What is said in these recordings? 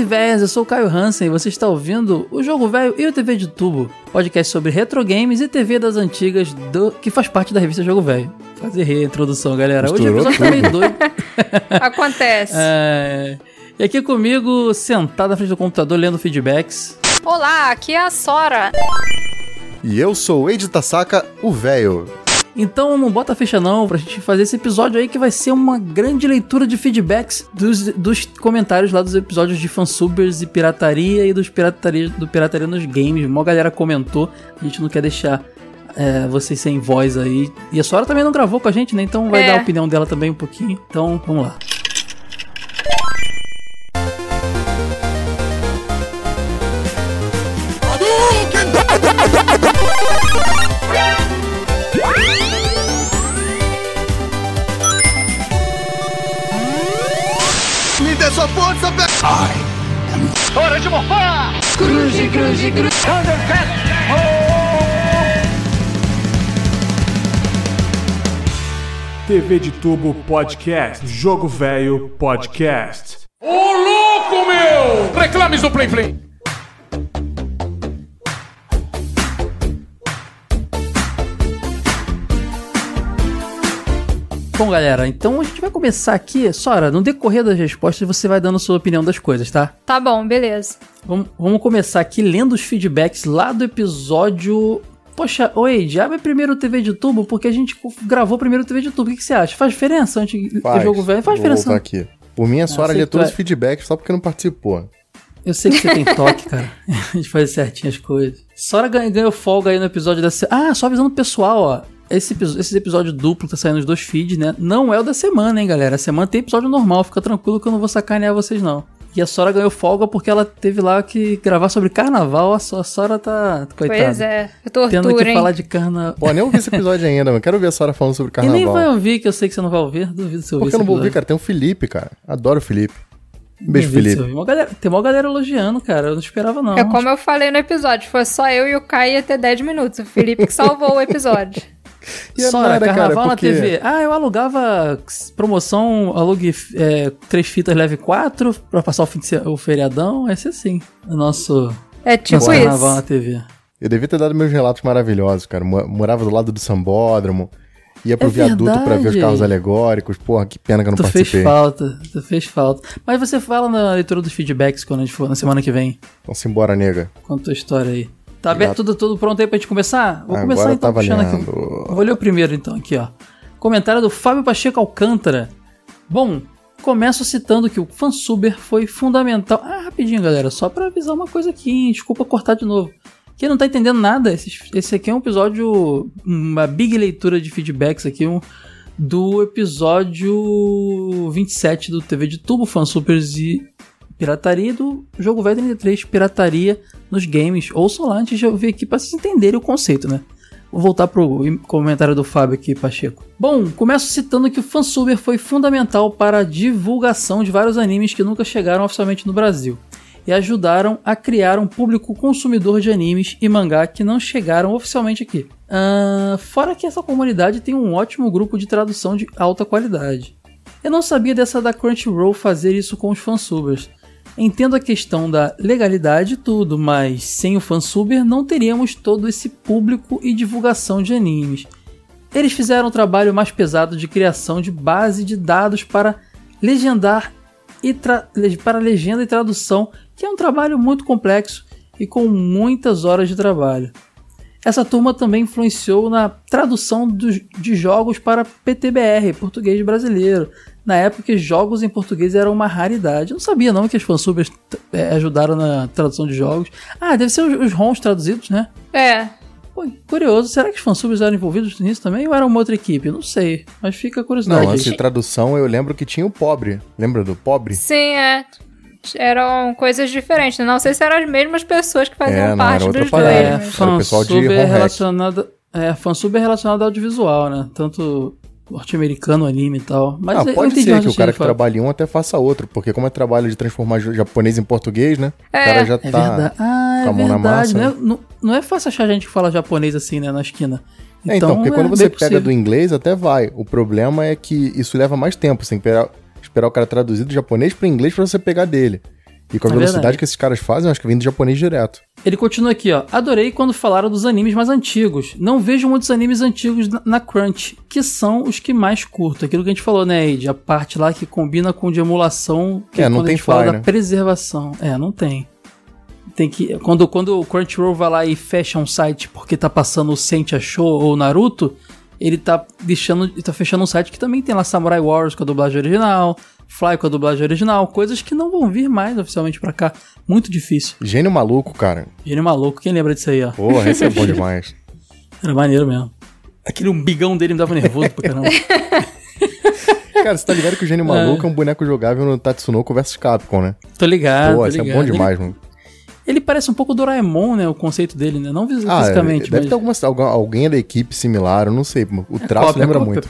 E velhas, eu sou o Caio Hansen e você está ouvindo o Jogo Velho e o TV de Tubo, podcast sobre retro games e TV das antigas do que faz parte da revista Jogo Velho. Fazer reintrodução, galera. Hoje o episódio tá meio doido. Acontece. É... E aqui comigo, sentado na frente do computador, lendo feedbacks. Olá, aqui é a Sora. E eu sou o Eide Tasaka, o velho. Então não bota ficha não pra gente fazer esse episódio aí que vai ser uma grande leitura de feedbacks dos, dos comentários lá dos episódios de fansubers e pirataria e dos pirataria, do pirataria nos games. Uma galera comentou, a gente não quer deixar é, vocês sem voz aí. E a Sora também não gravou com a gente, né? Então vai É. dar a opinião dela também um pouquinho. Então vamos lá. Me dê sua força, velho! TV de Tubo Podcast, Jogo Velho Podcast. Ô louco, meu! Reclames do Play Play! Bom, galera, então a gente vai começar aqui. Sora, no decorrer das respostas você vai dando a sua opinião das coisas, tá? Tá bom, beleza. Vamos, vamos começar aqui lendo os feedbacks lá do episódio. Poxa, oi, abre primeiro o TV de tubo, porque a gente gravou primeiro o TV de tubo. O que, que você acha? Faz diferença antes do jogo velho? Faz Vou diferença. voltar aqui. Por mim, a Sora sei lê todos é- os feedbacks só porque não participou. Eu sei que você tem toque, cara. A gente faz certinho as coisas. Sora ganha- ganhou folga aí no episódio da. Ah, só avisando o pessoal, ó. Esse, esse episódio duplo que tá saindo nos dois feeds, né? Não é o da semana, hein, galera? A semana tem episódio normal. Fica tranquilo que eu não vou sacanear vocês, não. E a Sora ganhou folga porque ela teve lá que gravar sobre carnaval. A So- a Sora tá. Coitada. Pois é, Tendo tortura, que hein? falar de carnaval. Pô, nem ouvi esse episódio ainda, mas quero ver a Sora falando sobre E carnaval. nem vai ouvir, que eu sei que você não vai ouvir. Duvido se eu ouvir. Por que eu não vou ouvir, cara? Tem o Felipe, cara. Adoro o Felipe. Um beijo, Felipe. ouvir. Uma galera, tem uma galera elogiando, cara. Eu não esperava, não. É como eu falei no episódio, fosse só eu e o Caio ia ter 10 minutos. O Felipe que salvou o episódio. E é Sora, nada, cara, carnaval porque- na TV. Ah, eu alugava promoção, alugue é, três fitas leve 4 pra passar o, fim de o feriadão. Esse assim. O nosso, É tipo nosso carnaval na isso. TV. Eu devia ter dado meus relatos maravilhosos, cara. Mo- Morava do lado do sambódromo. Ia pro É viaduto pra ver os verdade. carros alegóricos. Porra, que pena que eu não Tu fez participei. falta, tu fez falta. Mas você fala na leitura dos feedbacks quando a gente for na semana que vem. Então simbora, nega. Conta a tua história aí. Tá aberto tudo, tudo pronto aí pra gente começar? Vou Agora começar então tá puxando aqui. Vou ler o primeiro então aqui, ó. Comentário do Fábio Pacheco Alcântara. Bom, começo citando que o fansuber foi fundamental. Ah, rapidinho, galera, só pra avisar uma coisa aqui, hein? desculpa cortar de novo. Quem não tá entendendo nada, esse, esse aqui é um episódio, uma big leitura de feedbacks aqui, um, do episódio 27 do TV de Tubo, Fansupers e Pirataria, do Jogo Velho 33, Pirataria nos games. Ouçam lá antes de eu ver aqui pra vocês entenderem o conceito, né? Vou voltar pro comentário do Fábio aqui, Pacheco. Bom, começo citando que o fansuber foi fundamental para a divulgação de vários animes que nunca chegaram oficialmente no Brasil e ajudaram a criar um público consumidor de animes e mangá que não chegaram oficialmente aqui. Ah, fora que essa comunidade tem um ótimo grupo de tradução de alta qualidade. Eu não sabia dessa da Crunchyroll fazer isso com os fansubers. Entendo a questão da legalidade e tudo, mas sem o fansuber não teríamos todo esse público e divulgação de animes. Eles fizeram um trabalho mais pesado de criação de base de dados para legendar e para legenda e tradução, que é um trabalho muito complexo e com muitas horas de trabalho. Essa turma também influenciou na tradução de jogos para PTBR, português brasileiro. Na época, que jogos em português eram uma raridade. Eu não sabia não que as fansubers eh, ajudaram na tradução de jogos. Ah, deve ser os, os ROMs traduzidos, né? É, Pô, curioso. Será que os fansubers eram envolvidos nisso também ou era uma outra equipe? Eu Não sei. Mas fica a curiosidade. Não, aí. assim, tradução eu lembro que tinha o pobre. Lembra do pobre? sim, é. Eram coisas diferentes. né? Não sei se eram as mesmas pessoas que faziam É, não, parte era outra dos parada. dois. É, Era o pessoal de fansub é relacionado. É, fansub é relacionado ao audiovisual, né? Tanto norte-americano, anime e tal. Mas ah, pode ser que o cara que trabalha em um até faça outro, porque como é trabalho de transformar japonês em português, né? É, o cara já É tá. verdade. Ah, com é a mão na verdade. massa, Não, né? é, não, não é fácil achar gente que fala japonês assim, né? Na esquina. É, então, porque é quando você pega possível. do inglês, até vai. O problema é que isso leva mais tempo. Você tem que esperar, esperar o cara traduzir do japonês para inglês para você pegar dele. E com a É velocidade verdade. que esses caras fazem, eu acho que vem do japonês direto. Ele continua aqui, ó. Adorei quando falaram dos animes mais antigos. Não vejo muitos animes antigos na, Crunch, que são os que mais curto. Aquilo que a gente falou, né, Ed? A parte lá que combina com o de emulação, que É, não quando tem a gente fala da né? preservação. É, não tem. Tem que quando quando o Crunchyroll vai lá e fecha um site porque tá passando o Sentia Show ou Naruto, ele tá deixando, ele tá fechando um site que também tem lá Samurai Wars com a dublagem original, Fly com a dublagem original, coisas que não vão vir mais oficialmente pra cá. Muito difícil. Gênio maluco, cara. Gênio maluco, quem lembra disso aí, ó? Porra, esse é bom demais. Era maneiro mesmo. Aquele umbigão dele me dava nervoso pra caramba. Cara, você tá ligado que o Gênio Maluco é um boneco jogável no Tatsunoko vs Capcom, né? Tô ligado. Pô, tô é bom demais, mano. Ele, ele parece um pouco Doraemon, né? O conceito dele, né? Não Ah, fisicamente, deve mas. ter alguma, algum- alguém da equipe similar, eu não sei. O É traço cópia, lembra muito.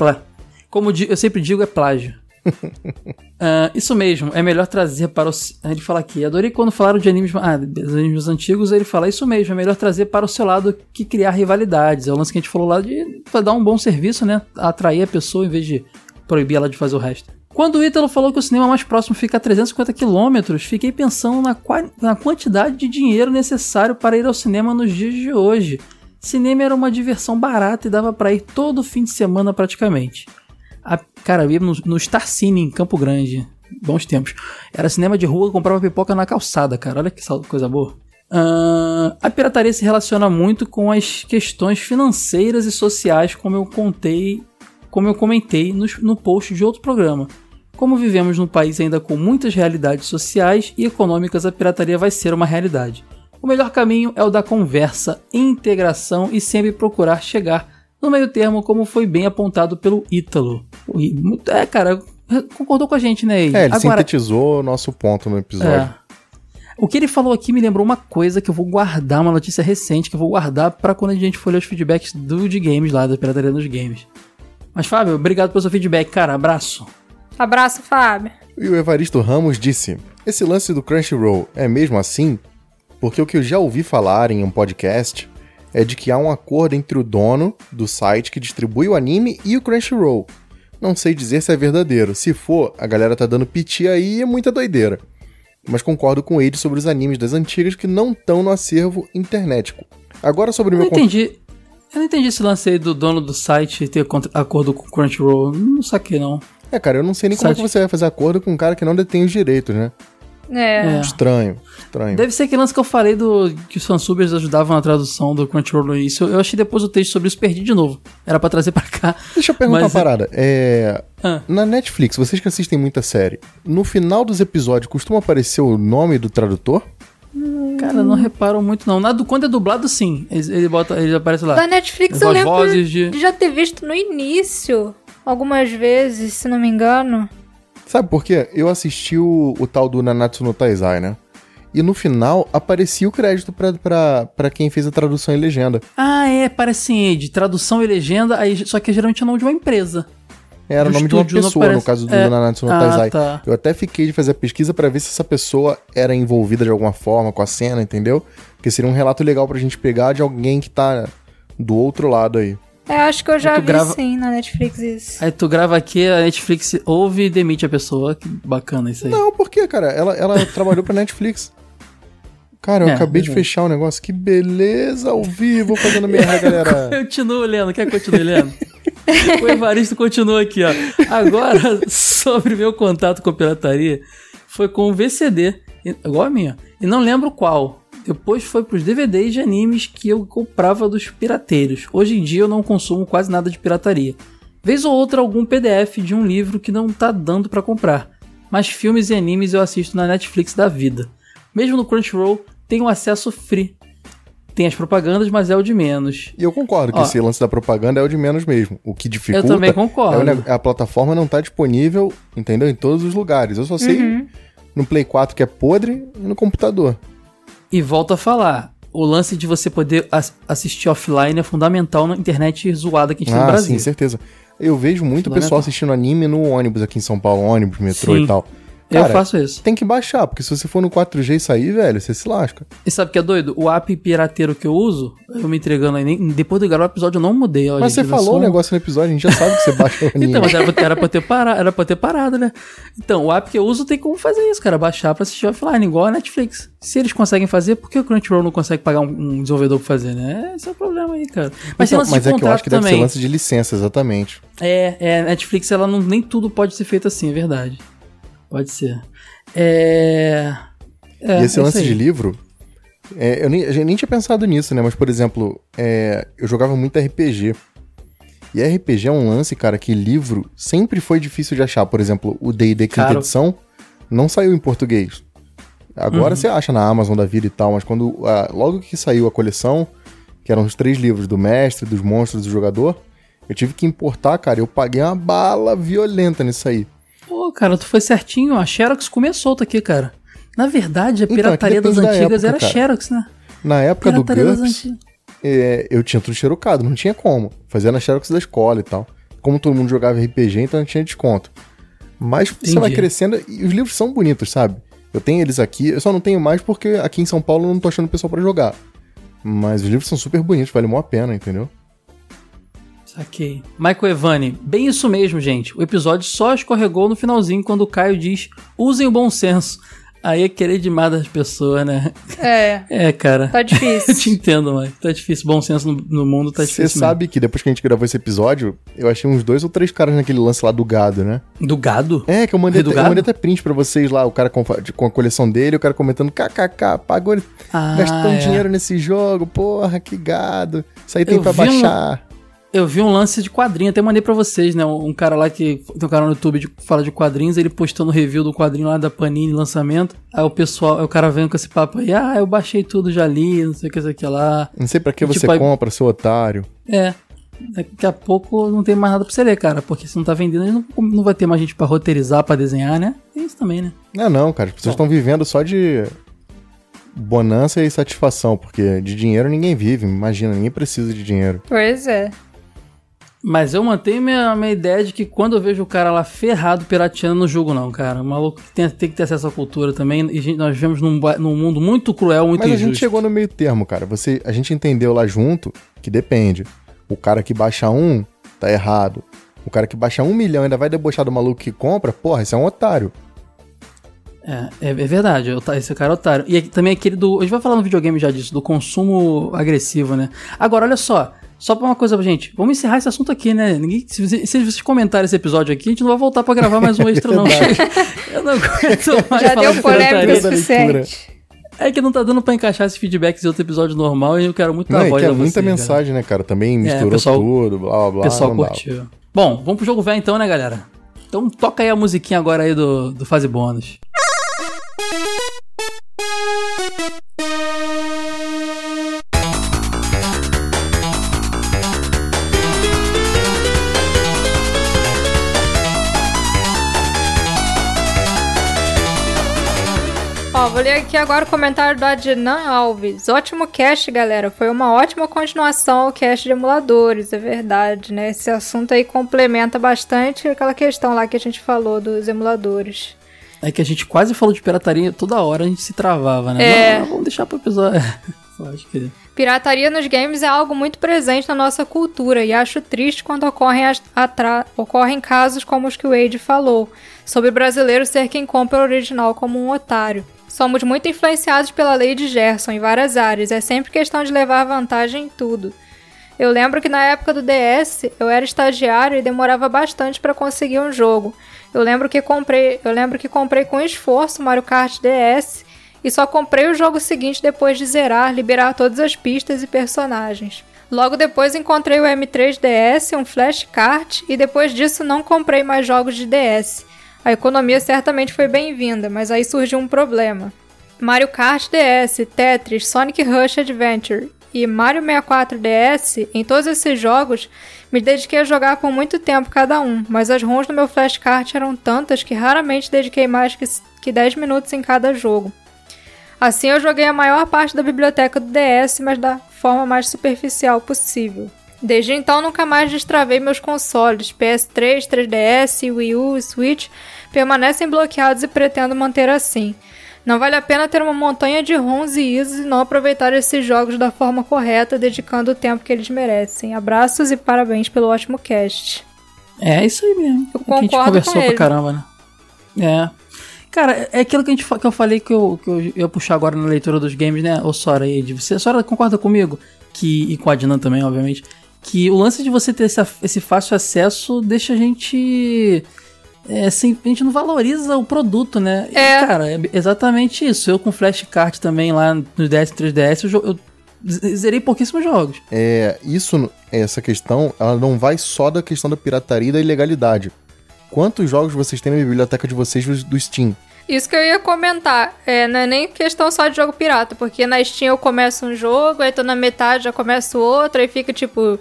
Como eu sempre digo, é plágio. Ah, isso mesmo, é melhor trazer para o. Ele fala aqui, adorei quando falaram de animes, ah, animes antigos, ele fala isso mesmo, é melhor trazer para o seu lado que criar rivalidades. É o lance que a gente falou lá de dar um bom serviço, né? Atrair a pessoa em vez de proibir ela de fazer o resto. Quando o Ítalo falou que o cinema mais próximo fica a 350 quilômetros, fiquei pensando na, na quantidade de dinheiro necessário para ir ao cinema nos dias de hoje. Cinema era uma diversão barata e dava para ir todo fim de semana praticamente. A, cara, eu ia no, no Star Cine em Campo Grande. Bons tempos. Era cinema de rua, comprava pipoca na calçada, cara. Olha que coisa boa. Ahn, a pirataria se relaciona muito com as questões financeiras e sociais, como eu contei, como eu comentei no, no post de outro programa. Como vivemos num país ainda com muitas realidades sociais e econômicas, a pirataria vai ser uma realidade. O melhor caminho é o da conversa, integração e sempre procurar chegar no meio termo, como foi bem apontado pelo Ítalo. É, cara, concordou com a gente, né? Ed? É, ele Agora, sintetizou o nosso ponto no episódio. é. O que ele falou aqui me lembrou uma coisa que eu vou guardar, uma notícia recente que eu vou guardar pra quando a gente for ler os feedbacks do de games lá, da pirataria dos games. Mas, Fábio, obrigado pelo seu feedback, cara. Abraço. Abraço, Fábio. E o Evaristo Ramos disse: Esse lance do Crunchyroll é mesmo assim? Porque o que eu já ouvi falar em um podcast é de que há um acordo entre o dono do site que distribui o anime e o Crunchyroll. Não sei dizer se é verdadeiro. Se for, a galera tá dando piti aí e é muita doideira. Mas concordo com ele sobre os animes das antigas que não estão no acervo internetico. Agora sobre o Eu meu entendi. Eu não entendi esse lance aí do dono do site ter acordo com o Crunchyroll. Não saquei, não. É, cara, eu não sei nem como é que Site. você vai fazer acordo com um cara que não detém os direitos, né? É. É. Estranho, estranho. Deve ser aquele lance que eu falei do que os fansubers ajudavam na tradução do Crunchyroll no início. Eu achei depois o texto sobre isso, perdi de novo. Era pra trazer pra cá. Deixa eu perguntar Mas- uma parada. É, Ah. Na Netflix, vocês que assistem muita série, no final dos episódios costuma aparecer o nome do tradutor? Cara, não reparam muito, não. Na, do- quando é dublado, sim. Ele, ele, bota, ele aparece lá. Da Netflix As eu lembro de- de já ter visto no início. Algumas vezes, se não me engano. Sabe por quê? Eu assisti o, o tal do Nanatsu no Taizai, né? E no final aparecia o crédito pra, pra, pra quem fez a tradução e legenda. Ah, é, parece sim, de tradução e legenda, aí, só que geralmente é o nome de uma empresa. Era o nome de uma pessoa, no aparece- caso do, é. Nanatsu no Ah, Taizai. tá. Eu até fiquei de fazer a pesquisa pra ver se essa pessoa era envolvida de alguma forma com a cena, entendeu? Porque seria um relato legal pra gente pegar de alguém que tá do outro lado aí. É, acho que eu já vi grava- sim na Netflix isso. Aí tu grava aqui, a Netflix ouve e demite a pessoa. Que bacana isso aí. Não, por quê, cara? Ela, ela trabalhou pra Netflix. Cara, eu É, acabei de fechar o negócio. Que beleza, ao vivo, fazendo merda, galera. Continua lendo, quer que eu continue lendo? o Evaristo continua aqui, ó. Agora, sobre meu contato com pirataria, foi com o VCD, igual a minha, e não lembro qual. Depois foi pros DVDs de animes que eu comprava dos pirateiros. Hoje em dia eu não consumo quase nada de pirataria. Vez ou outra algum PDF de um livro que não tá dando pra comprar. Mas filmes e animes eu assisto na Netflix da vida. Mesmo no Crunchyroll, tenho acesso free. Tem as propagandas, mas é o de menos. E eu concordo que Ó. esse lance da propaganda é o de menos mesmo. O que dificulta Eu também é concordo. neg- a plataforma não tá disponível, entendeu? Em todos os lugares. Eu só sei Uhum. no Play 4 que é podre e no computador. E volto a falar, o lance de você poder as- assistir offline é fundamental na internet zoada que a gente tem no Ah, Brasil. sim, certeza. Eu vejo muito pessoal assistindo anime no ônibus aqui em São Paulo, ônibus, metrô Sim. e tal. Eu Cara, faço isso. Tem que baixar, porque se você for no 4G e sair, velho, você se lasca. E sabe o que é doido? O app pirateiro que eu uso, eu me entregando aí, depois do gravar o episódio eu não mudei. Ó, Mas gente, você eu falou um negócio no episódio, a gente já sabe que você baixa o. Então, mas era pra, era pra ter parado, era pra ter parado, né? Então, o app que eu uso tem como fazer isso, cara. Baixar pra assistir offline, igual a Netflix. Se eles conseguem fazer, por que o Crunchyroll não consegue pagar um, um desenvolvedor pra fazer, né? Esse é o problema aí, cara. Mas tem Então, mas de é que eu acho que deve também. ser lance de licença, exatamente. É, é, Netflix, ela não, nem tudo pode ser feito assim, é verdade. Pode ser. É. é e esse é lance de livro, é, eu nem, a gente nem tinha pensado nisso, né? Mas, por exemplo, é, eu jogava muito RPG. E RPG é um lance, cara, que livro sempre foi difícil de achar. Por exemplo, o D&D quinta edição não saiu em português. Agora você acha na Amazon da vida e tal, mas quando ah, logo que saiu a coleção, que eram os três livros do mestre, dos monstros do jogador, eu tive que importar, cara. Eu paguei uma bala violenta nisso aí. Pô, cara, tu foi certinho. A Xerox comeu solta aqui, cara. Na verdade, a Então, pirataria das depende da antigas época, era cara. Xerox, né? Na época do Pirataria das GURPS, é, eu tinha tudo xerocado, não tinha como. Fazia na Xerox da escola e tal. Como todo mundo jogava RPG, então não tinha desconto. Mas você Entendi. vai crescendo e os livros são bonitos, sabe? Eu tenho eles aqui, eu só não tenho mais porque aqui em São Paulo eu não tô achando pessoal pra jogar. Mas os livros são super bonitos, vale mó a pena, entendeu? Saquei. Michael Evani, bem isso mesmo, gente. O episódio só escorregou no finalzinho quando o Caio diz: usem o bom senso. Aí é querer demais das pessoas, né? É, É, cara. tá Eu te difícil. entendo, mas tá difícil. Bom senso no, no mundo tá Você difícil. mesmo. sabe que depois que a gente gravou esse episódio, eu achei uns dois ou três caras naquele lance lá do gado, né? Do gado? É, que eu mandei, Do até, eu mandei até print pra vocês lá, o cara com, com a coleção dele, o cara comentando, kkk, pagou, Ah, gastou é. dinheiro nesse jogo, porra, que gado. Isso aí tem Eu pra vi um- baixar. Eu vi um lance de quadrinho, até mandei pra vocês, né? Um cara lá que tem um canal no YouTube que fala de quadrinhos, ele postando review do quadrinho lá da Panini lançamento. Aí o pessoal, aí o cara vem com esse papo aí, ah, eu baixei tudo, já li, não sei o que, isso aqui lá. Não sei pra que E, você tipo, aí- compra, seu otário. É. Daqui a pouco não tem mais nada pra você ler, cara. Porque se não tá vendendo, não, não vai ter mais gente pra roteirizar, pra desenhar, né? Tem isso também, né? Não, não, cara, as pessoas estão vivendo só de bonança e satisfação, porque de dinheiro ninguém vive, imagina, ninguém precisa de dinheiro. Pois é. Mas eu mantenho minha, minha ideia de que quando eu vejo o cara lá ferrado pirateando, não julgo não, cara. O maluco tem, tem que ter acesso à cultura também. E gente- nós vivemos num, num mundo muito cruel, muito Mas a injusto. gente chegou no meio termo, cara. Você, a gente entendeu lá junto que depende. O cara que baixa um, tá errado. O cara que baixa um milhão ainda vai debochar do maluco que compra, porra, isso é um otário. É, é, é verdade, ota- esse cara é otário. E aqui também aquele do. A gente vai falar no videogame já disso, do consumo agressivo, né? Agora, olha só. Só pra uma coisa, gente. Vamos encerrar esse assunto aqui, né? Ninguém, se, vocês- se vocês comentarem esse episódio aqui, a gente não vai voltar pra gravar mais um extra, não. Eu não aguento mais Já falar deu de polêmica suficiente. É que não tá dando pra encaixar esses feedbacks em outro episódio normal e eu quero muito Não, dar é voz que é muita vocês, cara. mensagem, né, cara? Também misturou o pessoal- tudo, blá blá blá. O pessoal não dava. curtiu. Bom, vamos pro jogo velho então, né, galera? Então toca aí a musiquinha agora aí do, do fase bônus. Vou ler aqui agora o comentário do Adnan Alves. Ótimo cast, galera. Foi uma ótima continuação ao cast de emuladores, é verdade, né? Esse assunto aí complementa bastante aquela questão lá que a gente falou dos emuladores. É que a gente quase falou de pirataria toda hora, a gente se travava, né? É. Não, não, vamos deixar pro episódio. Crer. Pirataria nos games é algo muito presente na nossa cultura e acho triste quando ocorrem, atra- ocorrem casos como os que o Wade falou, sobre brasileiro ser quem compra o original como um otário. Somos muito influenciados pela lei de Gerson em várias áreas, é sempre questão de levar vantagem em tudo. Eu lembro que na época do DS eu era estagiário e demorava bastante para conseguir um jogo. Eu lembro que comprei, eu lembro que comprei com esforço Mario Kart DS e só comprei o jogo seguinte depois de zerar, liberar todas as pistas e personagens. Logo depois encontrei o M3DS, um Flash Kart e depois disso não comprei mais jogos de DS. A economia certamente foi bem-vinda, mas aí surgiu um problema. Mario Kart DS, Tetris, Sonic Rush Adventure e Mario 64 DS, em todos esses jogos, me dediquei a jogar por muito tempo cada um, mas as ROMs no meu flashcard eram tantas que raramente dediquei mais que 10 minutos em cada jogo. Assim eu joguei a maior parte da biblioteca do DS, mas da forma mais superficial possível. Desde então nunca mais destravei meus consoles. PS3, 3DS, Wii U e Switch permanecem bloqueados e pretendo manter assim. Não vale a pena ter uma montanha de ROMs e ISOs e não aproveitar esses jogos da forma correta, dedicando o tempo que eles merecem. Abraços e parabéns pelo ótimo cast. É isso aí mesmo. Eu É que a gente concordo conversou com pra ele. caramba, né? É. Cara, é aquilo que, a gente, que eu falei que eu, que eu ia puxar agora na leitura dos games, né? Ô Sora e Ed, você, a Sora concorda comigo? Que, e com a Dinan também, obviamente. Que o lance de você ter esse, esse fácil acesso deixa a gente. É, assim, a gente não valoriza o produto, né? E, É. cara, é exatamente isso. Eu com flashcard também lá no DS e 3DS, eu, eu zerei pouquíssimos jogos. É, isso, essa questão, ela não vai só da questão da pirataria e da ilegalidade. Quantos jogos vocês têm na biblioteca de vocês do Steam? Isso que eu ia comentar. É, não é nem questão só de jogo pirata, porque na Steam eu começo um jogo, aí tô na metade, já começo outro, aí fica tipo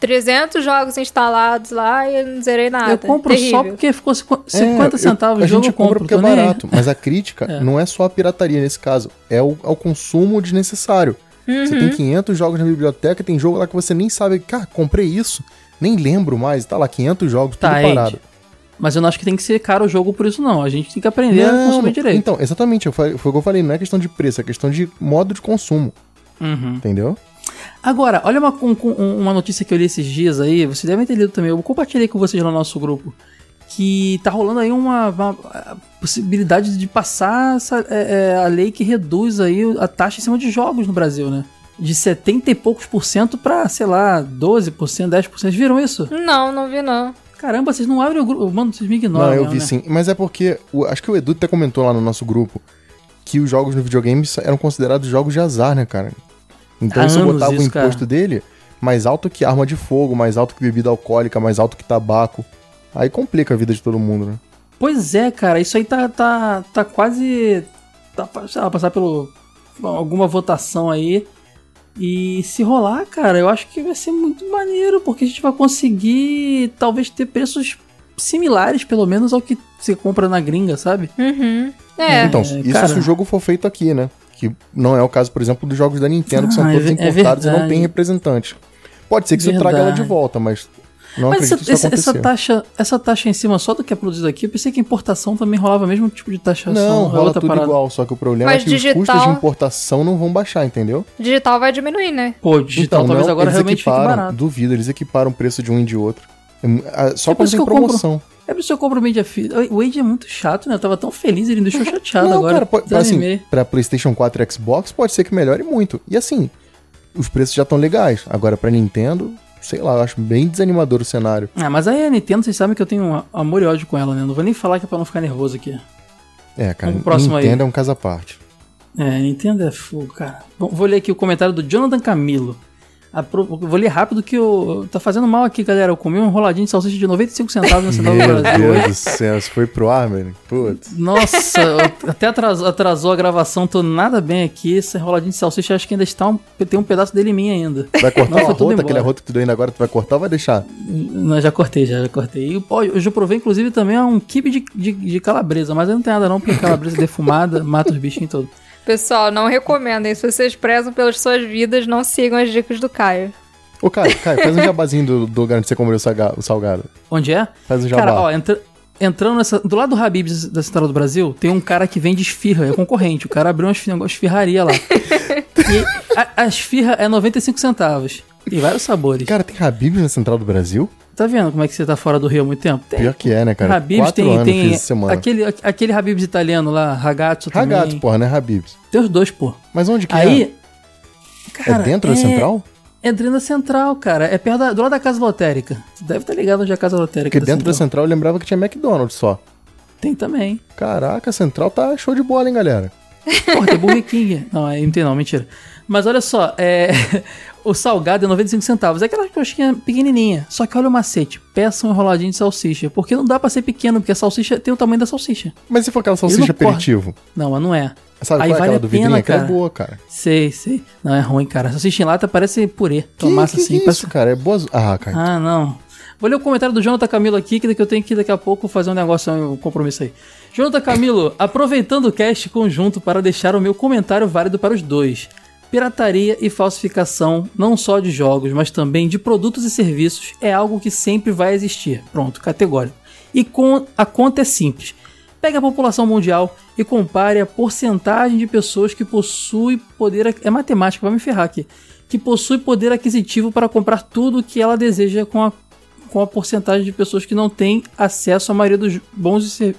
300 jogos instalados lá e eu não zerei nada. eu compro só Terrível. porque ficou 50 É, eu- centavos A o jogo, gente eu compra porque é nem barato, mas a crítica É. não é só a pirataria nesse caso, é o, é o consumo desnecessário. Você Uhum. tem 500 jogos na biblioteca, tem jogo lá que você nem sabe, cara, comprei isso, nem lembro mais, tá lá 500 jogos, tudo Tá, Ed. Mas eu não acho que tem que ser caro o jogo por isso, não. A gente tem que aprender a consumir direito. Então, exatamente, eu falei- foi o que eu falei, não é questão de preço, é questão de modo de consumo, Uhum. entendeu? Agora, olha uma, um- um- uma notícia que eu li esses dias aí, vocês devem ter lido também, eu compartilhei com vocês lá no nosso grupo, que tá rolando aí uma, uma- possibilidade de passar essa, é, é, a lei que reduz aí a taxa em cima de jogos no Brasil, né? De 70 e poucos por cento pra, sei lá, 12%, 10%. Vocês viram isso? Não, não vi não. Caramba, vocês não abrem o grupo. Mano, vocês me ignoram. não, eu mesmo, vi né? sim, mas é porque, o- acho que o Edu até comentou lá no nosso grupo, que os jogos no videogame eram considerados jogos de azar, né, cara? Então Há isso botava o isso, imposto cara. dele mais alto que arma de fogo, mais alto que bebida alcoólica, mais alto que tabaco. Aí complica a vida de todo mundo, né? Pois é, cara, isso aí tá, tá, tá quase. Tá, sei lá, passar pelo. alguma votação aí. E se rolar, cara, eu acho que vai ser muito maneiro, porque a gente vai conseguir talvez ter preços similares, pelo menos, ao que você compra na gringa, sabe? Uhum. É. Então, isso cara. se o jogo for feito aqui, né? Que não é o caso, por exemplo, dos jogos da Nintendo, que são Ah, é todos é importados e não verdade. tem representante. Pode ser que isso traga ela de Verdade. volta, mas não Mas essa, essa, taxa, essa taxa em cima só do que é produzido aqui, eu pensei que a importação também rolava o mesmo tipo de taxação. Não, é rola outra tudo parada. igual, só que o problema Mas é que os digital- custos de importação não vão baixar, entendeu? Digital vai diminuir, né? Pô, digital talvez não, agora eles realmente fique equiparam, barato. Duvido, eles equiparam o preço de um e de outro. É ah, Só É por quando tem eu compro. promoção. É por isso que eu compro o Media Fit. O Wade é muito chato, né? Eu tava tão feliz, ele me deixou chateado Não, agora. cara, pode, assim, pra PlayStation 4 e Xbox pode ser que melhore muito. E assim, os preços já estão legais. Agora pra Nintendo, sei lá, eu acho bem desanimador o cenário. Ah, mas aí a Nintendo, vocês sabem que eu tenho um amor e ódio com ela, né? Não vou nem falar que é pra não ficar nervoso aqui. É, cara, próximo aí. Nintendo é um caso à parte. É, Nintendo é fogo, cara. Bom, vou ler aqui o comentário do Jonathan Camilo. Pro- Vou ler rápido que eu... Tá fazendo mal aqui, galera. Eu comi um enroladinho de salsicha de 95 centavos na Central do Meu Brasil Deus hoje. do céu, isso foi pro ar, velho. Putz. Nossa, eu- até atrasou, atrasou a gravação, tô nada bem aqui. Esse enroladinho de salsicha acho que ainda está um, tem um pedaço dele em mim ainda. Vai cortar Não, arroto, embora. aquele arroto que tu deu ainda agora, tu vai cortar ou vai deixar? Não, já cortei, já, já cortei. E, pô, eu já provei, inclusive, também um kibe de, de, de calabresa, mas aí não tem nada não, porque calabresa defumada mata os bichinhos todos. Pessoal, não recomendem. Se vocês prezam pelas suas vidas, não sigam as dicas do Caio. Ô, Caio, Caio, faz um jabazinho do, do lugar onde você comeu o salga- o salgado. Onde é? Faz um jabá. Cara, ó, entra- entrando nessa. Do lado do Habib's da Central do Brasil, tem um cara que vende esfirra, é concorrente. O cara abriu uma esfirra- uma esfirraria lá. e a, a esfirra é 95 centavos. Tem vários sabores. Cara, tem Habib's na Central do Brasil? Tá vendo como é que você tá fora do Rio há muito tempo? Tem. Pior que é, né, cara? Habib's Quatro tem, anos tem fiz essa semana. aquele, aquele Habib's italiano lá, ragazzo também. Ragazzo, porra, né, Habib's? Tem os dois, pô. Mas onde que Aí. é? Cara, é dentro da Central? É dentro da Central, cara. É perto da, do lado da Casa Lotérica. Você deve estar ligado onde é a Casa Lotérica. Porque dentro da Central eu lembrava que tinha McDonald's só. Tem também. Caraca, a Central tá show de bola, hein, galera? Porra, tem Burger King. Não, aí não tem não, mentira. Mas olha só, é... o salgado é 95 centavos. É aquela coxinha pequenininha. Só que olha o macete. Peça um enroladinho de salsicha. Porque não dá pra ser pequeno, porque a salsicha tem o tamanho da salsicha. Mas se for aquela não salsicha corta. aperitivo? Não, mas não é. Sabe Aí qual é vale aquela do pena, vidrinho? Aquela é cara. boa, cara. Sei, sei. Não, é ruim, cara. Salsicha em lata parece purê. Que, massa que assim. que parece- isso, cara? É boa... Ah, cara. Ah, não. Vou ler o comentário do Jonathan Camilo aqui, que daqui eu tenho que daqui a pouco fazer um negócio, um compromisso aí. Jonathan Camilo, aproveitando o cast conjunto para deixar o meu comentário válido para os dois. Pirataria e falsificação, não só de jogos, mas também de produtos e serviços, é algo que sempre vai existir. Pronto, categórico. E com, a conta é simples. Pegue a população mundial e compare a porcentagem de pessoas que possui poder. É matemática, vai me ferrar aqui. Que possui poder aquisitivo para comprar tudo o que ela deseja com a, com a porcentagem de pessoas que não têm acesso à maioria dos bons e ser, dos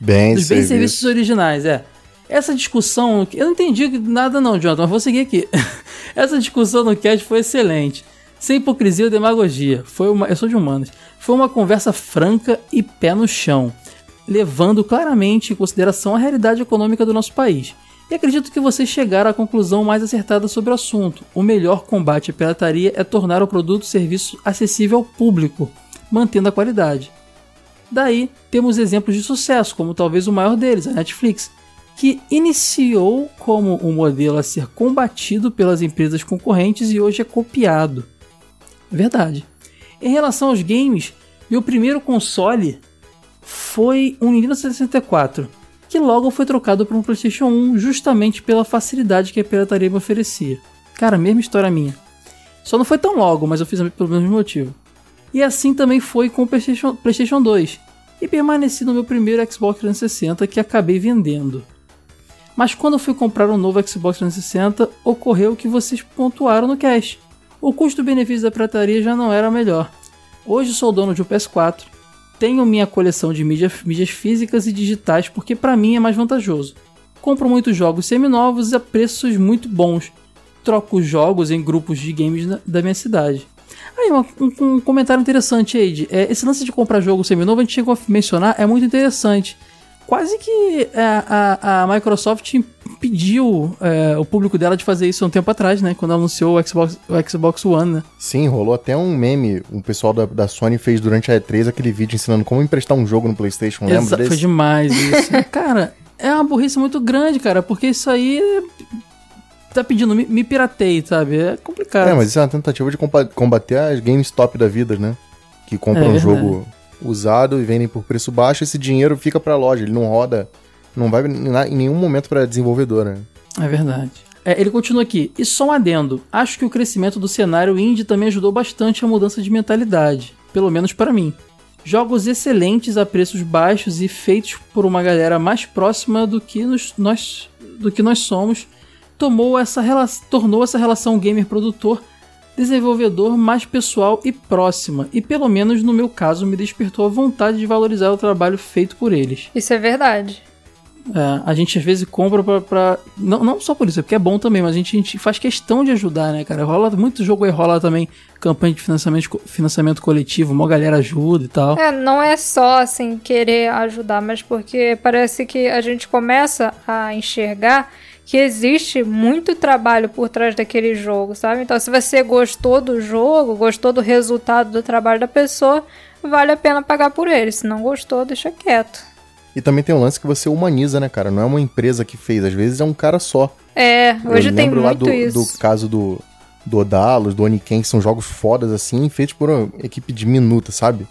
bens e serviços originais. É. Essa discussão, eu não entendi nada não, Jonathan, mas vou seguir aqui. Essa discussão no cast foi excelente. Sem hipocrisia ou demagogia. Foi uma, eu sou de humanas. Foi uma conversa franca e pé no chão, levando claramente em consideração a realidade econômica do nosso país. E acredito que vocês chegaram à conclusão mais acertada sobre o assunto. O melhor combate à pirataria é tornar o produto ou serviço acessível ao público, mantendo a qualidade. Daí temos exemplos de sucesso, como talvez o maior deles, a Netflix, que iniciou como um modelo a ser combatido pelas empresas concorrentes e hoje é copiado. Verdade. Em relação aos games, meu primeiro console foi um Nintendo 64, que logo foi trocado por um PlayStation 1 justamente pela facilidade que a pirataria me oferecia. Cara, mesma história minha. Só não foi tão logo, mas eu fiz pelo mesmo motivo. E assim também foi com o PlayStation, PlayStation 2, e permaneci no meu primeiro Xbox 360 que acabei vendendo. Mas quando eu fui comprar um novo Xbox 360, ocorreu o que vocês pontuaram no cast. O custo-benefício da pirataria já não era melhor. Hoje sou dono de um PS4, tenho minha coleção de mídia, mídias físicas e digitais porque para mim é mais vantajoso. Compro muitos jogos seminovos a preços muito bons. Troco jogos em grupos de games na, da minha cidade. Aí, uma, um, um, comentário interessante, Eide. É, esse lance de comprar jogo seminovo, a gente chegou a mencionar, é muito interessante quase que a, é, a, a Microsoft impediu é, o público dela de fazer isso um tempo atrás, né? Quando anunciou o Xbox, o Xbox One, né? Sim, rolou até um meme. O pessoal da, da Sony fez durante a E3 aquele vídeo ensinando como emprestar um jogo no PlayStation. Lembra Exa desse? Foi demais isso. cara, é uma burrice muito grande, cara, porque isso aí tá pedindo, me, me piratei, sabe? É complicado. É, mas isso é uma tentativa de combater as GameStop da vida, né? Que compram é, um jogo usado e vendem por preço baixo, esse dinheiro fica para a loja, ele não roda, não vai em nenhum momento para a desenvolvedora. É verdade. É, ele continua aqui, e só um adendo, acho que o crescimento do cenário indie também ajudou bastante a mudança de mentalidade, pelo menos para mim. Jogos excelentes a preços baixos e feitos por uma galera mais próxima do que nos, nós, do que nós somos, tomou essa, tornou essa relação gamer-produtor desenvolvedor mais pessoal e próxima, e pelo menos no meu caso me despertou a vontade de valorizar o trabalho feito por eles. Isso é verdade. É, a gente às vezes compra pra. pra não, não só por isso, é porque é bom também, mas a gente, a gente, faz questão de ajudar, né, cara? Rola muito jogo aí, rola também campanha de financiamento, financiamento coletivo, uma galera ajuda e tal. É, não é só assim querer ajudar, mas porque parece que a gente começa a enxergar que existe muito trabalho por trás daquele jogo, sabe? Então, se você gostou do jogo, gostou do resultado do trabalho da pessoa, vale a pena pagar por ele. Se não gostou, deixa quieto. E também tem um lance que você humaniza, né, cara? Não é uma empresa que fez, às vezes é um cara só. É, hoje Eu tem muito lá do, isso. do caso do, do Odalos, do Oniken, que são jogos fodas assim, feitos por uma equipe de minuta, sabe?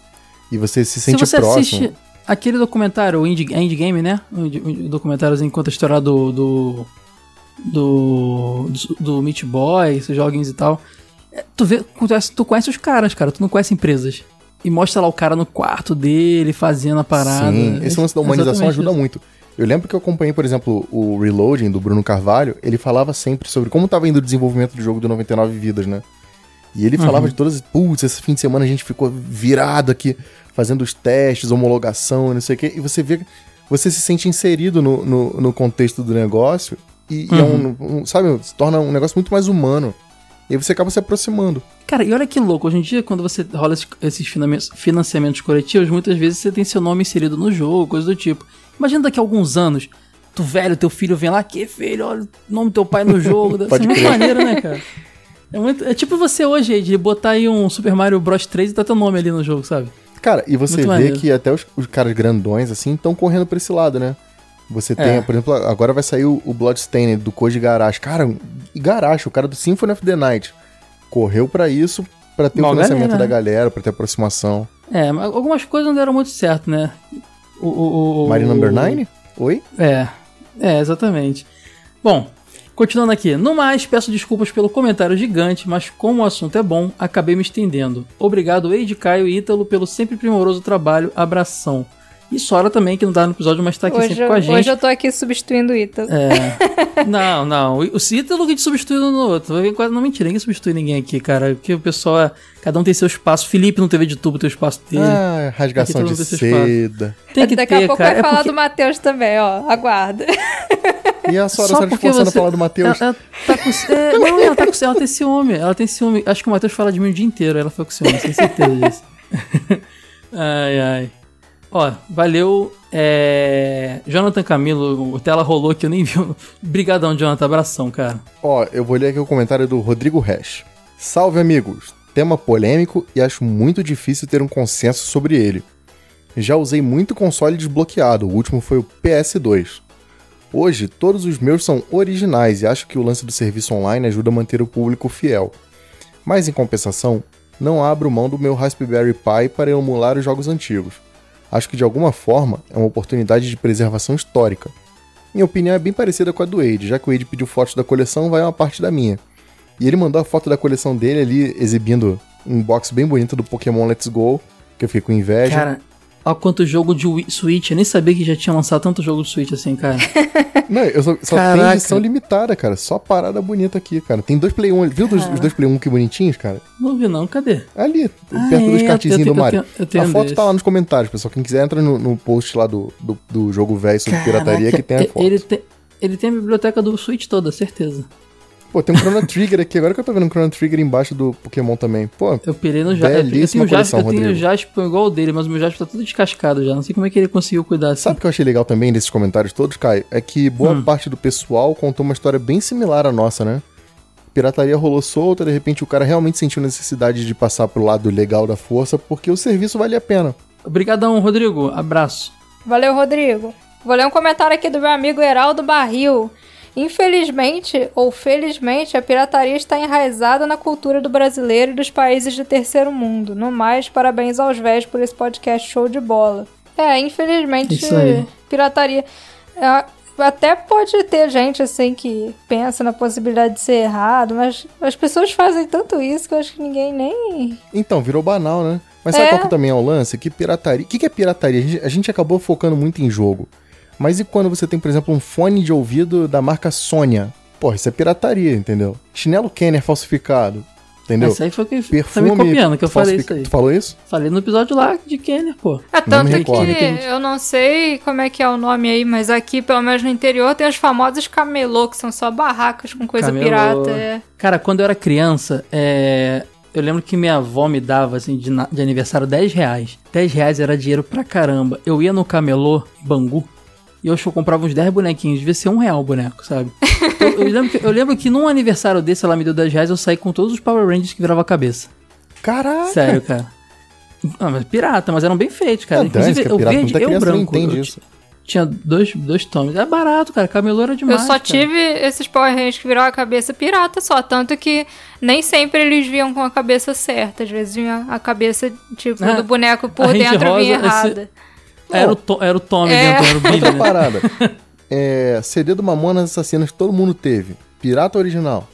E você se sente se você próximo. Assiste aquele documentário, o Indie, Indie Game, né? O, o documentáriozinho conta a história do, do do, do, do Meat Boy, esses joguinhos e tal. É, tu, vê, tu conhece os caras, cara, tu não conhece empresas. E mostra lá o cara no quarto dele, fazendo a parada. Sim, esse lance da humanização ajuda isso. muito. Eu lembro que eu acompanhei, por exemplo, o Reloading do Bruno Carvalho, ele falava sempre sobre como estava indo o desenvolvimento do jogo do 99 Vidas, né? E ele falava uhum. de todas, putz, esse fim de semana a gente ficou virado aqui, fazendo os testes, homologação, não sei o quê, e você vê, você se sente inserido no, no, no contexto do negócio, e, uhum. e é um, um, sabe, se torna um negócio muito mais humano. E aí você acaba se aproximando. Cara, e olha que louco, hoje em dia, quando você rola esses financiamentos coletivos, muitas vezes você tem seu nome inserido no jogo, coisa do tipo. Imagina daqui a alguns anos, tu velho, teu filho vem lá, que filho, olha o nome do teu pai no jogo. Deve ser muito maneiro, né, cara? É, muito, é tipo você hoje, de botar aí um Super Mario Bros 3 e tá teu nome ali no jogo, sabe? Cara, e você muito vê maneiro. que até os, os caras grandões, assim, estão correndo pra esse lado, né? Você tem, é. por exemplo, agora vai sair o, o Bloodstained do Koji Garashi. Cara, Garashi, o cara do Symphony of the Night, correu para isso, para ter Bom, o financiamento galera, da galera, para ter aproximação. É, mas algumas coisas não deram muito certo, né? O, o, o Mario Number 9? Oi? É, é, exatamente. Bom, Continuando aqui. No mais, peço desculpas pelo comentário gigante, mas como o assunto é bom, acabei me estendendo. Obrigado, Eide, Caio e Ítalo, pelo sempre primoroso trabalho. Abração. E Sora também, que não tá no episódio, mas tá aqui Hoje, sempre eu- com a gente. hoje eu tô aqui substituindo o Ítalo. É. não, não. O Ítalo que te substitui um no outro. Vai ver quase- Não, mentira, ninguém substitui ninguém aqui, cara. Porque o pessoal, é- cada um tem seu espaço. Felipe não teve de tubo, tem o espaço dele. Ah, rasgação de seda. tem que Daqui ter, a pouco cara. vai É falar porque- do Matheus também, ó. Aguarda. E a Sora Só porque esforçando você- a falar do Matheus. Ela, ela tá com, é, não, ela tá com ela tem ciúme. Ela tem ciúme. Acho que o Matheus fala de mim o dia inteiro. Ela foi com ciúme, tenho certeza disso. ai, ai. Ó, valeu. É... Jonathan Camilo, o tela rolou que eu nem vi. Brigadão, Jonathan. Abração, cara. Ó, eu vou ler aqui o comentário do Rodrigo Resch. Salve, amigos! Tema polêmico e acho muito difícil ter um consenso sobre ele. Já usei muito console desbloqueado, o último foi o PS2. Hoje, todos os meus são originais e acho que o lance do serviço online ajuda a manter o público fiel. Mas, em compensação, não abro mão do meu Raspberry Pi para emular os jogos antigos. Acho que, de alguma forma, é uma oportunidade de preservação histórica. Minha opinião é bem parecida com a do Wade, já que o Wade pediu fotos da coleção, vai uma parte da minha. E ele mandou a foto da coleção dele ali, exibindo um box bem bonito do Pokémon Let's Go, que eu fiquei com inveja. Cara, ó quanto jogo de Wii- Switch. Eu nem sabia que já tinha lançado tanto jogo de Switch assim, cara. Não, eu só, só tem edição limitada, cara. Só parada bonita aqui, cara. Tem dois Play 1. Viu dos- os dois Play 1 que bonitinhos, cara? Não vi não, cadê? Ali, Ah, perto dos é, cartezinhos eu do Mario. eu tenho- eu tenho a foto desse. tá lá nos comentários, pessoal. Quem quiser, entra no, no post lá do, do, do jogo velho sobre pirataria Caraca, que tem a e- foto. Ele tem, ele tem a biblioteca do Switch toda, certeza. Pô, tem um Chrono Trigger aqui. Agora que eu tô vendo um Chrono Trigger embaixo do Pokémon também. Pô, Eu pirei no Jasper. Eu Belíssima tenho o Jasper, coleção, eu tenho o. Jasper igual o dele, mas o meu Jasper tá tudo descascado já. Não sei como é que ele conseguiu cuidar assim. Sabe o que eu achei legal também desses comentários todos, Caio? É que boa Hum. parte do pessoal contou uma história bem similar à nossa, né? Pirataria rolou solta, de repente o cara realmente sentiu necessidade de passar pro lado legal da força, porque o serviço vale a pena. Obrigadão, Rodrigo. Abraço. Valeu, Rodrigo. Vou ler um comentário aqui do meu amigo Heraldo Barril. Infelizmente ou felizmente, a pirataria está enraizada na cultura do brasileiro e dos países do terceiro mundo. No mais, parabéns aos velhos por esse podcast show de bola. É, infelizmente, pirataria. é, até pode ter gente assim que pensa na possibilidade de ser errado, mas as pessoas fazem tanto isso que eu acho que ninguém nem. Então, virou banal, né? Mas sabe É. qual que também é o lance? Que pirataria. O que, que é pirataria? A gente, a gente acabou focando muito em jogo. Mas e quando você tem, por exemplo, um fone de ouvido da marca Sônia? Pô, isso é pirataria, entendeu? Chinelo Kenner falsificado. Entendeu? Esse aí foi o que Perfume. tá me copiando, que eu falei isso aí. Tu falou isso? Falei no episódio lá de Kenner, pô. É tanto que eu não sei como é que é o nome aí, mas aqui, pelo menos no interior, tem os famosos camelô, que são só barracas com coisa Camelô. pirata. É. Cara, quando eu era criança, é, eu lembro que minha avó me dava, assim, de, na- de aniversário 10 reais. 10 reais era dinheiro pra caramba. Eu ia no camelô, Bangu, e eu acho que eu comprava uns 10 bonequinhos. Devia ser um real o boneco, sabe? eu, eu lembro que, eu lembro que num aniversário desse, ela me deu 10 reais, eu saí com todos os Power Rangers que virava a cabeça. Caraca! Sério, cara. Ah, mas pirata, mas eram bem feitos, cara. Ah, que é o pirata, verde e o não branco. eu Tinha dois, dois tomes. É barato, cara. Camelô era demais. Eu só cara. tive esses Power Rangers que viraram a cabeça pirata só, tanto que nem sempre eles vinham com a cabeça certa. Às vezes vinha a cabeça, tipo, Ah, do boneco por dentro vinha Rosa, esse- errada. Era o, to, era o Tommy É. dentro, era o Billy, Outra né? parada. é, CD do Mamonas Assassinas que todo mundo teve. Pirata original.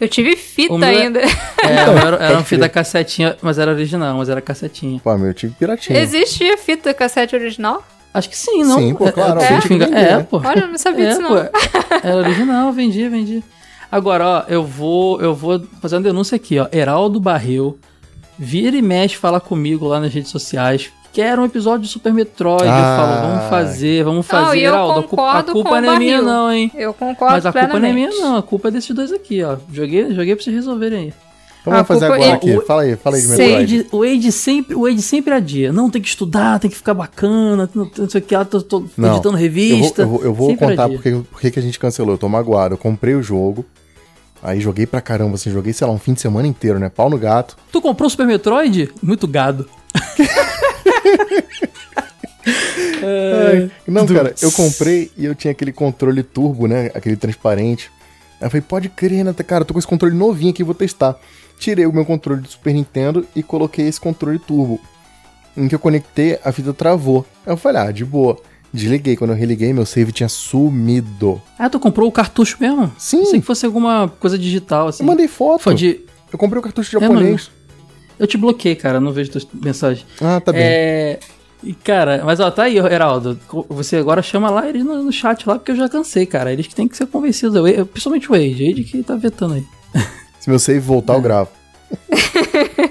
Eu tive fita meu é- ainda. É, Então, era, era uma fita cassetinha, mas era original, mas era cassetinha. Pô, meu, eu tive piratinha. Existia fita cassete original? Acho que sim, não? Sim, pô, claro, É, alguém é, vender, é, né? pô. Olha, eu não sabia É, disso pô. não. Era original, vendi, vendi. Agora, ó, eu vou, eu vou fazer uma denúncia aqui, ó. Heraldo Barril, vira e mexe fala comigo lá nas redes sociais. Quero um episódio de Super Metroid. eu Ah. falo, vamos fazer, vamos Não, fazer. eu Heraldo, a culpa, a concordo culpa com o não é minha, não, hein? Eu concordo Mas a culpa não é plenamente. minha, não. A culpa é desses dois aqui, ó. Joguei, joguei pra vocês resolverem aí. Então vamos fazer agora e- aqui. o- Fala aí, fala aí de Metroid. O Wade sempre, o Wade sempre adia. Não, tem que estudar, tem que ficar bacana, não, não sei o que, ah, tô, tô Não, editando Eu vou, revista. eu vou, eu vou contar porque, porque que a gente cancelou. Eu tô magoado. Eu comprei o jogo. Aí joguei pra caramba, assim, joguei, sei lá, um fim de semana inteiro, né? Pau no gato. Tu comprou o Super Metroid? Muito gado. Ai, não, cara, eu comprei e eu tinha aquele controle turbo, né? Aquele transparente. Aí eu falei, pode crer, né? Cara, eu tô com esse controle novinho aqui, vou testar. Tirei o meu controle do Super Nintendo e coloquei esse controle turbo. Em que eu conectei, a fita travou. Aí eu falei, ah, de boa. Desliguei. Quando eu religuei, meu save tinha sumido. Ah, tu comprou o cartucho mesmo? Sim. Pensei que fosse alguma coisa digital, assim. Eu mandei foto. Foi de... Eu comprei o cartucho É, japonês. Eu te bloqueei, cara, não vejo tuas mensagens. Ah, tá bem. É. E, cara, mas ó, tá aí, Heraldo. Você agora chama lá eles no, no chat lá, porque eu já cansei, cara. Eles que têm que ser convencidos. Eu, eu- principalmente o Age, Age que tá vetando aí. Se meu save voltar, É. eu gravo.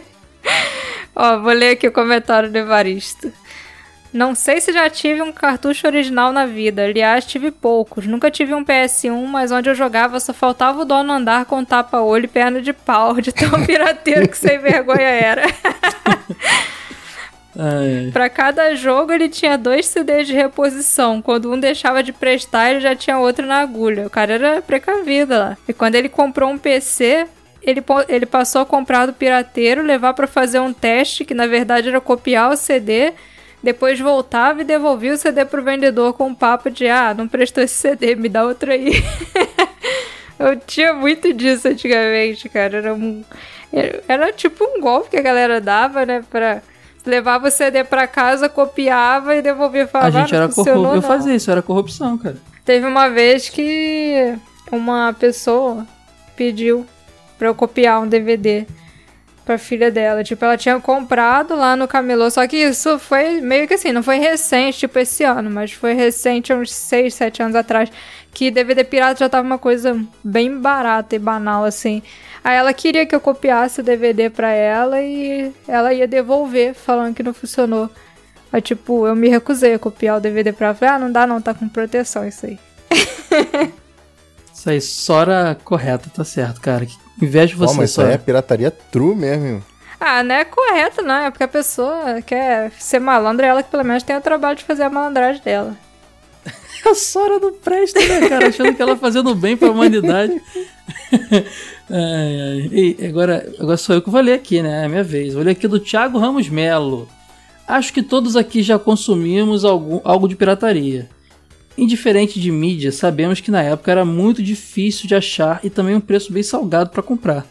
Ó, vou ler aqui o comentário do Evaristo. Não sei se já tive um cartucho original na vida, aliás, tive poucos. Nunca tive um PS1, mas onde eu jogava só faltava o dono andar com tapa-olho e perna de pau, de tão pirateiro que sem vergonha era. Pra cada jogo ele tinha dois CDs de reposição. Quando um deixava de prestar, ele já tinha outro na agulha. O cara era precavido lá. E quando ele comprou um PC, ele, ele passou a comprar do pirateiro, levar pra fazer um teste, que na verdade era copiar o CD. Depois voltava e devolvia o CD pro vendedor com um papo de: Ah, não prestou esse CD, me dá outro aí. Eu tinha muito disso antigamente, cara. Era, um, era, tipo um golpe que a galera dava, né? Pra, levava o CD pra casa, copiava e devolvia. a Falava, gente "Ah, não era corrupto. Eu não." fazia isso, era corrupção, cara. Teve uma vez que uma pessoa pediu pra eu copiar um DVD pra filha dela. Tipo, ela tinha comprado lá no camelô, só que isso foi meio que assim, não foi recente, tipo esse ano, mas foi recente, uns 6, 7 anos atrás, que DVD pirata já tava uma coisa bem barata e banal, assim. Aí ela queria que eu copiasse o DVD pra ela e ela ia devolver, falando que não funcionou. Aí, tipo, eu me recusei a copiar o DVD pra ela. Falei, ah, não dá não, tá com proteção isso aí. Isso aí, Sora correta, tá certo, cara. Que inveja de Pô, você, mas isso aí é pirataria true mesmo. Ah, não é correto, não. É porque a pessoa quer ser malandra, ela que pelo menos tem o trabalho de fazer a malandragem dela. A Sora não presta, né, cara? Achando que ela fazendo bem pra humanidade. ai, ai. E agora, agora sou eu que vou ler aqui, né? É a minha vez. Vou ler aqui do Thiago Ramos Melo. Acho que todos aqui já consumimos algum, algo de pirataria. Indiferente de mídia, sabemos que na época era muito difícil de achar e também um preço bem salgado para comprar.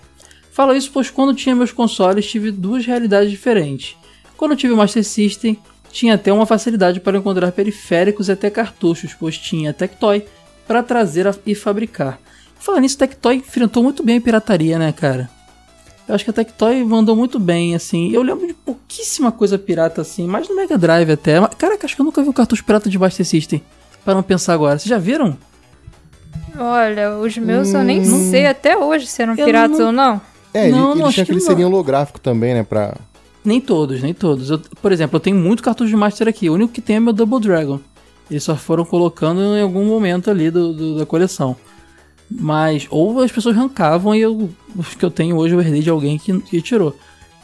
Falo isso pois quando tinha meus consoles tive duas realidades diferentes. Quando tive o Master System, tinha até uma facilidade para encontrar periféricos e até cartuchos, pois tinha Tectoy para trazer e fabricar. Falando nisso, Tectoy enfrentou muito bem a pirataria, né, cara? Eu acho que a Tectoy mandou muito bem, assim. Eu lembro de pouquíssima coisa pirata, assim, mais no Mega Drive até. Mas, Caraca, acho que eu nunca vi um cartucho pirata de Master System. Para não pensar agora. Vocês já viram? Olha, os meus eu nem sei até hoje se eram Eu piratas não- ou não. É, ele, Não, ele não, acho tinha que aquele não. holográfico também, né? Pra... Nem todos, nem todos. Eu- por exemplo, eu tenho muito cartucho de Master aqui. O único que tem é meu Double Dragon. Eles só foram colocando em algum momento ali do, do- da coleção. Mas, ou as pessoas arrancavam e eu, os que eu tenho hoje eu herdei de alguém que, que tirou.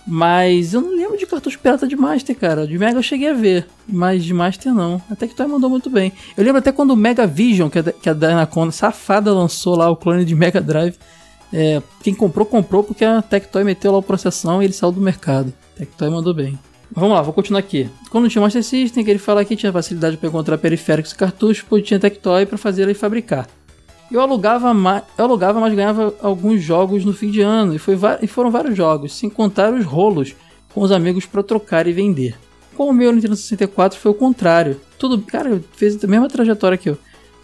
Mas eu não lembro de cartucho pirata de Master, cara. De Mega eu cheguei a ver, mas de Master não. Até que tu mandou muito bem. Eu lembro até quando o Mega Vision, que a, Dynaconda safada lançou lá o clone de Mega Drive. É, quem comprou, comprou porque a Tectoy meteu lá o processão e ele saiu do mercado. Tectoy mandou bem. Vamos lá, vou continuar aqui. Quando tinha Master System, que ele fala que tinha facilidade para encontrar periféricos e cartuchos, pois tinha Tectoy para fazer e fabricar. Eu alugava, ma- eu alugava, mas ganhava alguns jogos no fim de ano, e, foi e foram vários jogos, sem contar os rolos com os amigos para trocar e vender. Com o meu Nintendo 64 foi o contrário. Tudo, cara, fez a mesma trajetória que eu.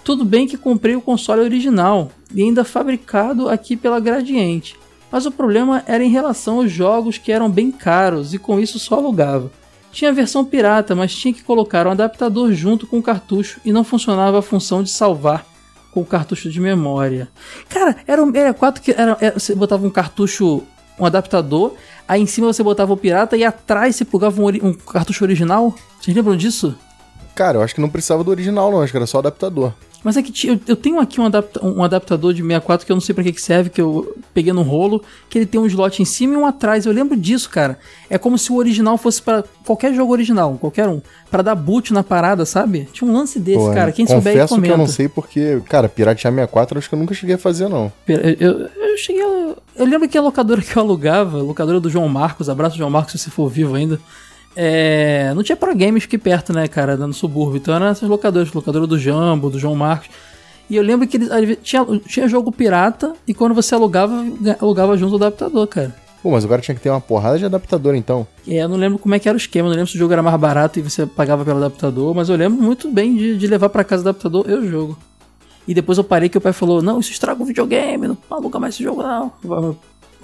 Tudo bem que comprei o console original e ainda fabricado aqui pela Gradiente. Mas o problema era em relação aos jogos que eram bem caros e com isso só alugava. Tinha a versão pirata, mas tinha que colocar um adaptador junto com o cartucho e não funcionava a função de salvar com o cartucho de memória. Cara, era um 64 que era, era- você botava um cartucho, um adaptador, aí em cima você botava o pirata e atrás você plugava um, um cartucho original. Vocês lembram disso? Cara, eu acho que não precisava do original, não. Acho que era só adaptador. Mas é que eu, eu tenho aqui um, adapta- um adaptador de 64 que eu não sei pra que, que serve, que eu peguei num rolo, que ele tem um slot em cima e um atrás. Eu lembro disso, cara. É como se o original fosse para qualquer jogo original, qualquer um, Pra dar boot na parada, sabe? Tinha um lance desse, Pô, cara. Quem souber aí confesso que comenta. eu não sei porque, cara, piratear 64 eu acho que eu nunca cheguei a fazer, não. Eu, eu, eu cheguei a, Eu lembro que a locadora que eu alugava, a locadora do João Marcos, abraço João Marcos se você for vivo ainda. É, não tinha pra games aqui perto, né, cara, no subúrbio. Então eram essas locadoras, locadora do Jambo, do João Marcos. E eu lembro que eles, tinha, tinha jogo pirata e quando você alugava, ga- alugava junto o adaptador, cara. Pô, mas agora tinha que ter uma porrada de adaptador então. É, eu não lembro como é que era o esquema, não lembro se o jogo era mais barato e você pagava pelo adaptador, mas eu lembro muito bem de, de levar pra casa o adaptador e o jogo. E depois eu parei que o pai falou, não, isso estraga o videogame, não aluga mais esse jogo não. Um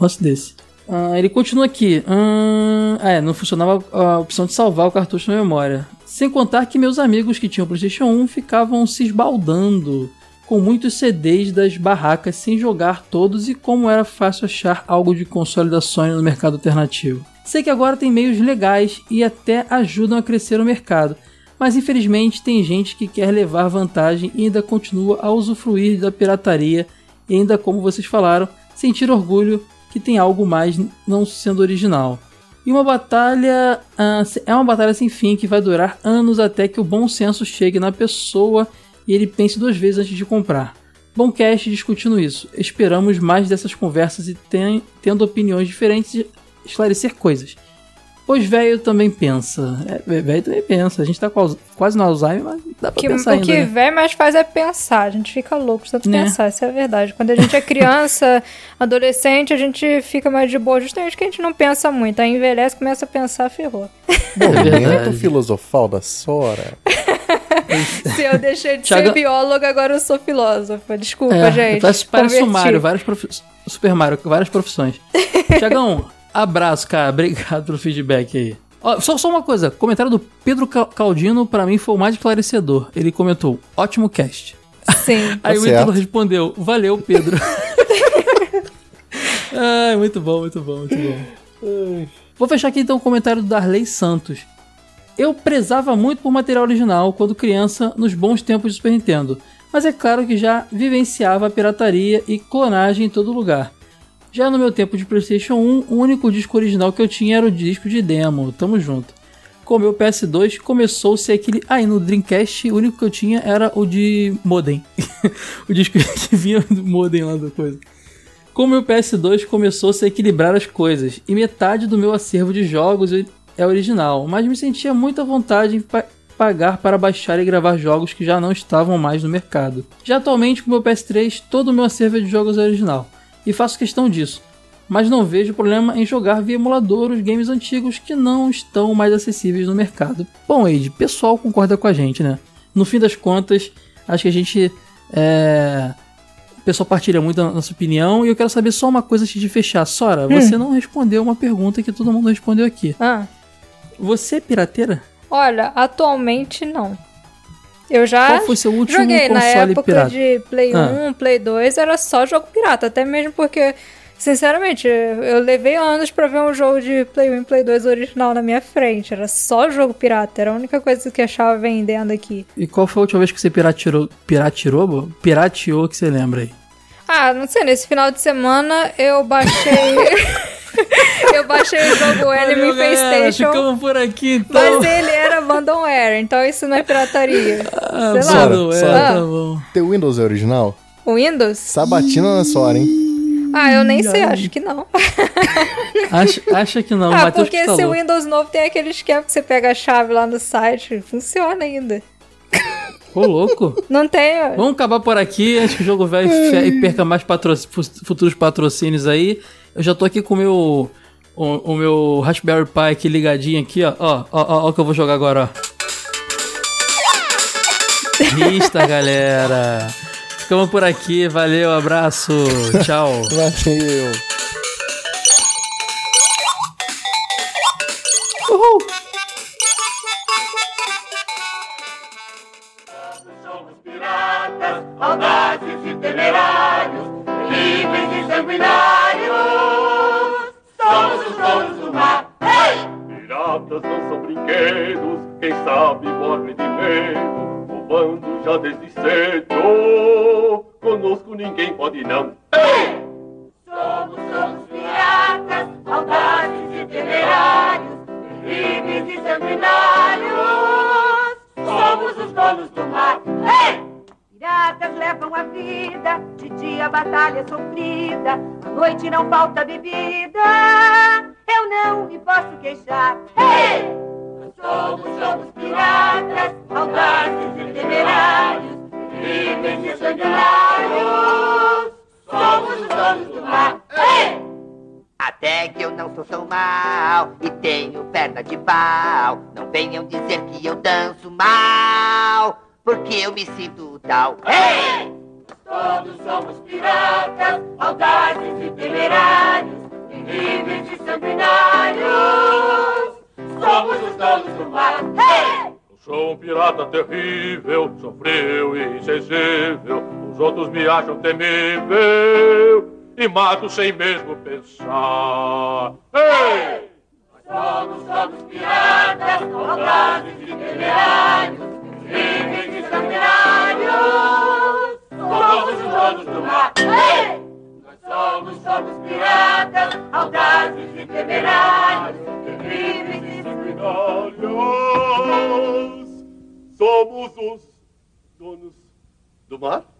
Lance desse. Ah, ele continua aqui. Hum, é, não funcionava a opção de salvar o cartucho na memória. Sem contar que meus amigos que tinham PlayStation 1 ficavam se esbaldando com muitos CDs das barracas sem jogar todos e como era fácil achar algo de console da Sony no mercado alternativo. Sei que agora tem meios legais e até ajudam a crescer o mercado, mas infelizmente tem gente que quer levar vantagem e ainda continua a usufruir da pirataria e ainda como vocês falaram, sentir orgulho que tem algo mais não sendo original. E uma batalha uh, é uma batalha sem fim que vai durar anos até que o bom senso chegue na pessoa e ele pense duas vezes antes de comprar. Bom cast discutindo isso. Esperamos mais dessas conversas e ten, tendo opiniões diferentes esclarecer coisas. Pois velho também pensa. É, velho também pensa. A gente tá quase no Alzheimer, mas dá pra que, pensar o ainda. O que né? velho mais faz é pensar. A gente fica louco de tanto Né? pensar, isso é verdade. Quando a gente é criança, adolescente, a gente fica mais de boa. Justamente que a gente não pensa muito. Aí envelhece, começa a pensar, ferrou. Momento verdade. filosofal da Sora. Se eu deixei de Thiago- ser bióloga, agora eu sou filósofa. Desculpa, É, gente. Parece, parece o Converti. Mario, várias profi- Super Mario, várias profissões. Tiagão, abraço, cara. Obrigado pelo feedback aí. Ó, só, só uma coisa, o comentário do Pedro Ca- Caldino pra mim foi o mais esclarecedor. Ele comentou, ótimo cast. Sim. Aí o certo. Ítalo respondeu, valeu, Pedro. Ai, muito bom, muito bom, muito bom. Vou fechar aqui então o comentário do Darley Santos. Eu prezava muito por material original quando criança nos bons tempos de Super Nintendo, mas é claro que já vivenciava a pirataria e clonagem em todo lugar. Já no meu tempo de PlayStation 1, o único disco original que eu tinha era o disco de demo. Tamo junto. Com o meu PS2 começou-se aquele. Aí no Dreamcast o único que eu tinha era o de modem. o disco que vinha do modem lá da coisa. Com o meu PS2 começou-se a equilibrar as coisas, e metade do meu acervo de jogos é original, mas me sentia muita vontade em pa- pagar para baixar e gravar jogos que já não estavam mais no mercado. Já atualmente com o meu PS3 todo o meu acervo de jogos é original, e faço questão disso, mas não vejo problema em jogar via emulador os games antigos que não estão mais acessíveis no mercado. Bom, Eide, pessoal concorda com a gente, né? No fim das contas, acho que a gente é, o pessoal partilha muito da nossa opinião e eu quero saber só uma coisa antes de fechar. Sora, você não respondeu uma pergunta que todo mundo respondeu aqui. Ah, Você é pirateira? olha, atualmente não. Eu já Qual foi seu último joguei na console época pirata? de Play Ah. 1, Play 2, era só jogo pirata. Até mesmo porque, sinceramente, eu levei anos pra ver um jogo de Play 1 e Play 2 original na minha frente. Era só jogo pirata. Era a única coisa que eu achava vendendo aqui. E qual foi a última vez que você? Pirateou? bo? Pirateou que você lembra aí? Ah, não sei, nesse final de semana eu baixei. eu baixei o jogo Enemy Valeu, Playstation. Ficamos por aqui então. Mas ele era abandonware, então isso não é pirataria. Ah, sei lá. Sora, Sora. tá bom. Teu Windows é original? O Windows? Sabatina na Sora, hein? Ah, eu nem sei, acho que não. Acha, acha que não, Ah, porque que esse falou. Windows novo tem aquele esquema que você pega a chave lá no site. Funciona ainda. Ô, louco. Não tem. ó. Vamos acabar por aqui antes que o jogo velho e perca mais patro- fu- futuros patrocínios aí. Eu já tô aqui com o meu. O, o meu Raspberry Pi aqui ligadinho aqui, ó. Ó, ó, ó, ó que eu vou jogar agora, ó. Rista, galera. Ficamos por aqui. Valeu, abraço. Tchau. Valeu. Somos Piratas não são brinquedos, quem sabe morre de medo, roubando já desde cedo. Conosco ninguém pode não. Somos, somos piratas, audazes e temerários, livres e sanguinários. Somos os donos do mar. Hey! Piratas levam a vida, de dia batalha sofrida, à noite não falta bebida. Eu não me posso queixar. Hey! Somos, somos piratas, audazes e temerários, livres e sanguinários. Somos os donos do mar. Hey! Até que eu não sou tão mal e tenho perna de pau. Não venham dizer que eu danço mal, porque eu me sinto tal. Hey! Todos somos piratas, audazes e temerários, inimigos e sanguinários. Somos os donos do mar. Hey! Eu sou um pirata terrível, sofreu e insensível. Os outros me acham temível e mato sem mesmo pensar. Ei! Somos todos piratas, audazes e temerários, inimigos e sanguinários. Somos os donos do mar. Hey! Nós somos todos piratas, audazes e temerários, inimigos e Sanguinários, somos os donos do mar?